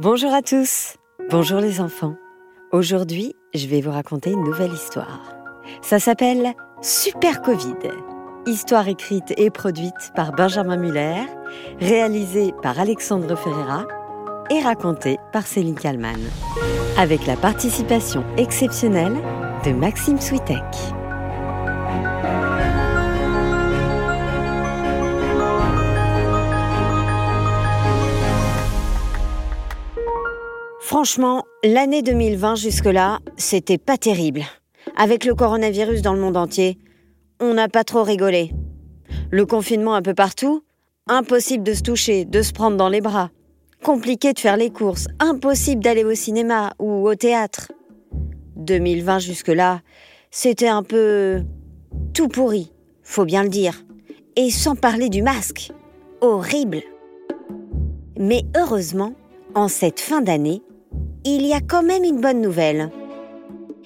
Bonjour à tous, bonjour les enfants. Aujourd'hui, je vais vous raconter une nouvelle histoire. Ça s'appelle Super Covid. Histoire écrite et produite par Benjamin Muller, réalisée par Alexandre Ferreira et racontée par Céline Kallmann. Avec la participation exceptionnelle de Maxime Switek. Franchement, l'année 2020 jusque-là, c'était pas terrible. Avec le coronavirus dans le monde entier, on n'a pas trop rigolé. Le confinement un peu partout, impossible de se toucher, de se prendre dans les bras. Compliqué de faire les courses, impossible d'aller au cinéma ou au théâtre. 2020 jusque-là, c'était un peu tout pourri, faut bien le dire. Et sans parler du masque. Horrible. Mais heureusement, en cette fin d'année, il y a quand même une bonne nouvelle.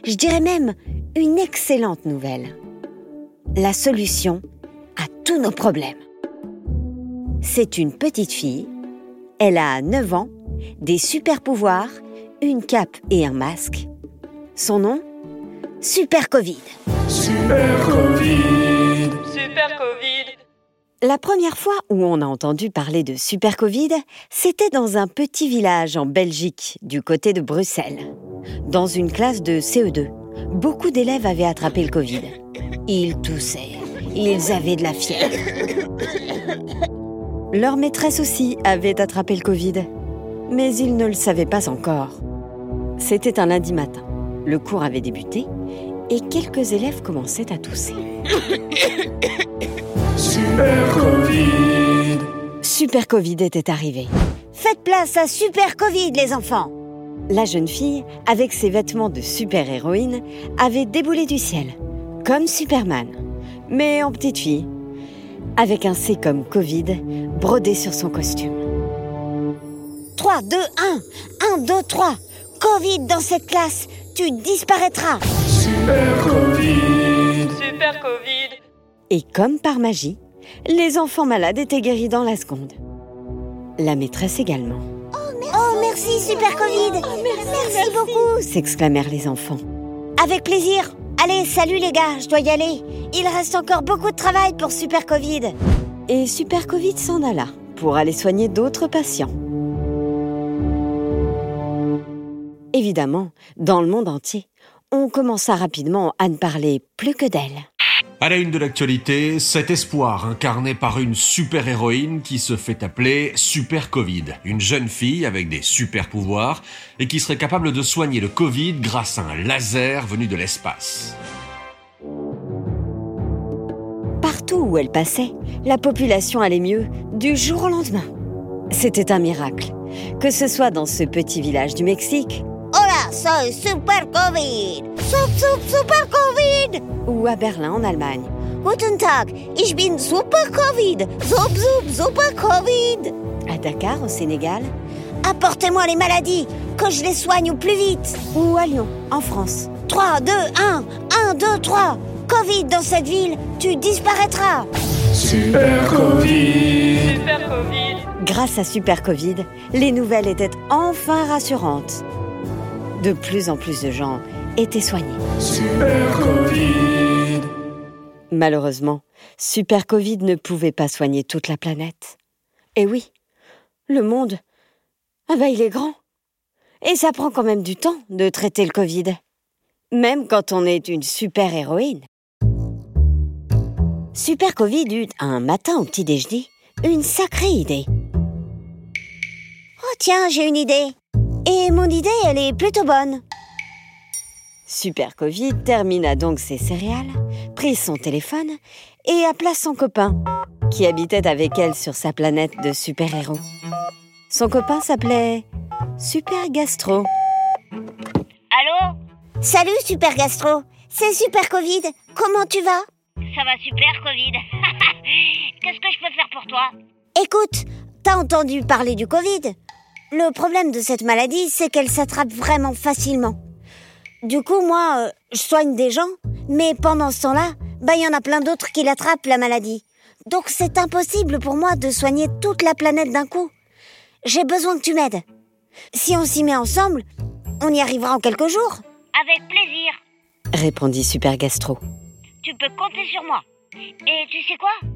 Je dirais même une excellente nouvelle. La solution à tous nos problèmes. C'est une petite fille. Elle a 9 ans, des super pouvoirs, une cape et un masque. Son nom Super Covid. Super Covid. Super Covid. La première fois où on a entendu parler de Super Covid, c'était dans un petit village en Belgique, du côté de Bruxelles. Dans une classe de CE2, beaucoup d'élèves avaient attrapé le Covid. Ils toussaient, ils avaient de la fièvre. Leur maîtresse aussi avait attrapé le Covid, mais ils ne le savaient pas encore. C'était un lundi matin. Le cours avait débuté et quelques élèves commençaient à tousser. Super Covid. Super Covid était arrivé. Faites place à Super Covid, les enfants La jeune fille, avec ses vêtements de super-héroïne, avait déboulé du ciel, comme Superman, mais en petite fille, avec un C comme Covid brodé sur son costume. 3, 2, 1 1, 2, 3 Covid dans cette classe, tu disparaîtras Super Covid. Super Covid. Et comme par magie, les enfants malades étaient guéris dans la seconde. La maîtresse également, Oh, merci Super Covid. Merci. beaucoup. S'exclamèrent les enfants. Avec plaisir. Allez, salut les gars, je dois y aller. Il reste encore beaucoup de travail pour Super Covid. Et Super Covid s'en alla pour aller soigner d'autres patients. Évidemment, dans le monde entier, on commença rapidement à ne parler plus que d'elle. À la une de l'actualité, cet espoir incarné par une super-héroïne qui se fait appeler Super Covid, une jeune fille avec des super pouvoirs et qui serait capable de soigner le Covid grâce à un laser venu de l'espace. Partout où elle passait, la population allait mieux du jour au lendemain. C'était un miracle, que ce soit dans ce petit village du Mexique soy Super Covid Sup, sup, Super Covid ou à Berlin en Allemagne. Guten Tag, ich bin Super Covid Sup, sup, Super Covid À Dakar au Sénégal Apportez-moi les maladies, que je les soigne au plus vite ou à Lyon en France. 3, 2, 1 1, 2, 3 Covid dans cette ville, tu disparaîtras Super Covid. Super Covid. Grâce à Super Covid, les nouvelles étaient enfin rassurantes. De plus en plus de gens étaient soignés. Super Covid. Malheureusement, Super Covid ne pouvait pas soigner toute la planète. Et oui, le monde, ah bah il est grand. Et ça prend quand même du temps de traiter le Covid. Même quand on est une super héroïne. Super Covid eut un matin au petit déjeuner une sacrée idée. Oh tiens, j'ai une idée Et mon idée, elle est plutôt bonne. Super Covid termina donc ses céréales, prit son téléphone et appela son copain, qui habitait avec elle sur sa planète de super-héros. Son copain s'appelait Super Gastro. Allô? Salut Super Gastro. C'est Super Covid. Comment tu vas? Ça va super, Covid. Qu'est-ce que je peux faire pour toi? Écoute, t'as entendu parler du Covid? Le problème de cette maladie, c'est qu'elle s'attrape vraiment facilement. Du coup, moi, euh, je soigne des gens, mais pendant ce temps-là, bah, il y en a plein d'autres qui l'attrapent, la maladie. Donc c'est impossible pour moi de soigner toute la planète d'un coup. J'ai besoin que tu m'aides. Si on s'y met ensemble, on y arrivera en quelques jours. Avec plaisir. répondit Super Gastro. Tu peux compter sur moi. Et tu sais quoi?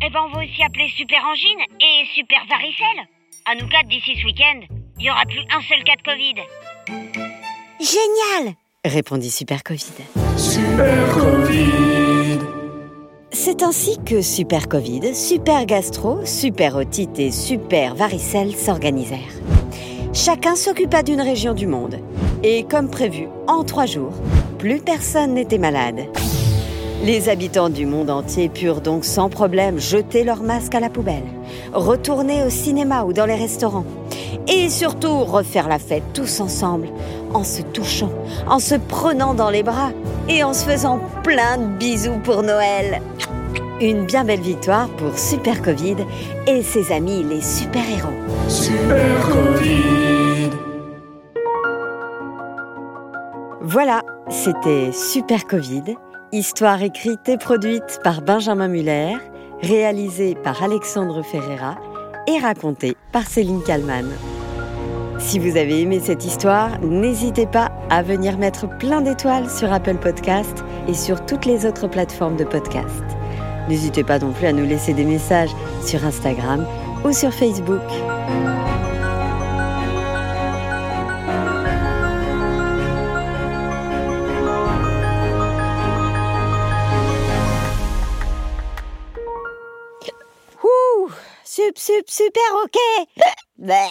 Eh ben, on va aussi appeler Super Angine et Super Varicelle. À nous quatre, d'ici ce week-end, il y aura plus un seul cas de Covid. Génial répondit Super Covid. Super Covid. C'est ainsi que Super Covid, Super Gastro, Super Otite et Super Varicelle s'organisèrent. Chacun s'occupa d'une région du monde. Et comme prévu, en trois jours, plus personne n'était malade. Les habitants du monde entier purent donc sans problème jeter leurs masques à la poubelle, retourner au cinéma ou dans les restaurants, et surtout refaire la fête tous ensemble, en se touchant, en se prenant dans les bras et en se faisant plein de bisous pour Noël. Une bien belle victoire pour Super Covid et ses amis les super-héros. Super Covid. Voilà, c'était Super Covid, histoire écrite et produite par Benjamin Muller, réalisée par Alexandre Ferreira et racontée par Céline Kallmann. Si vous avez aimé cette histoire, n'hésitez pas à venir mettre plein d'étoiles sur Apple Podcast et sur toutes les autres plateformes de podcast. N'hésitez pas non plus à nous laisser des messages sur Instagram ou sur Facebook. Sup, sup, super, ok Bleh.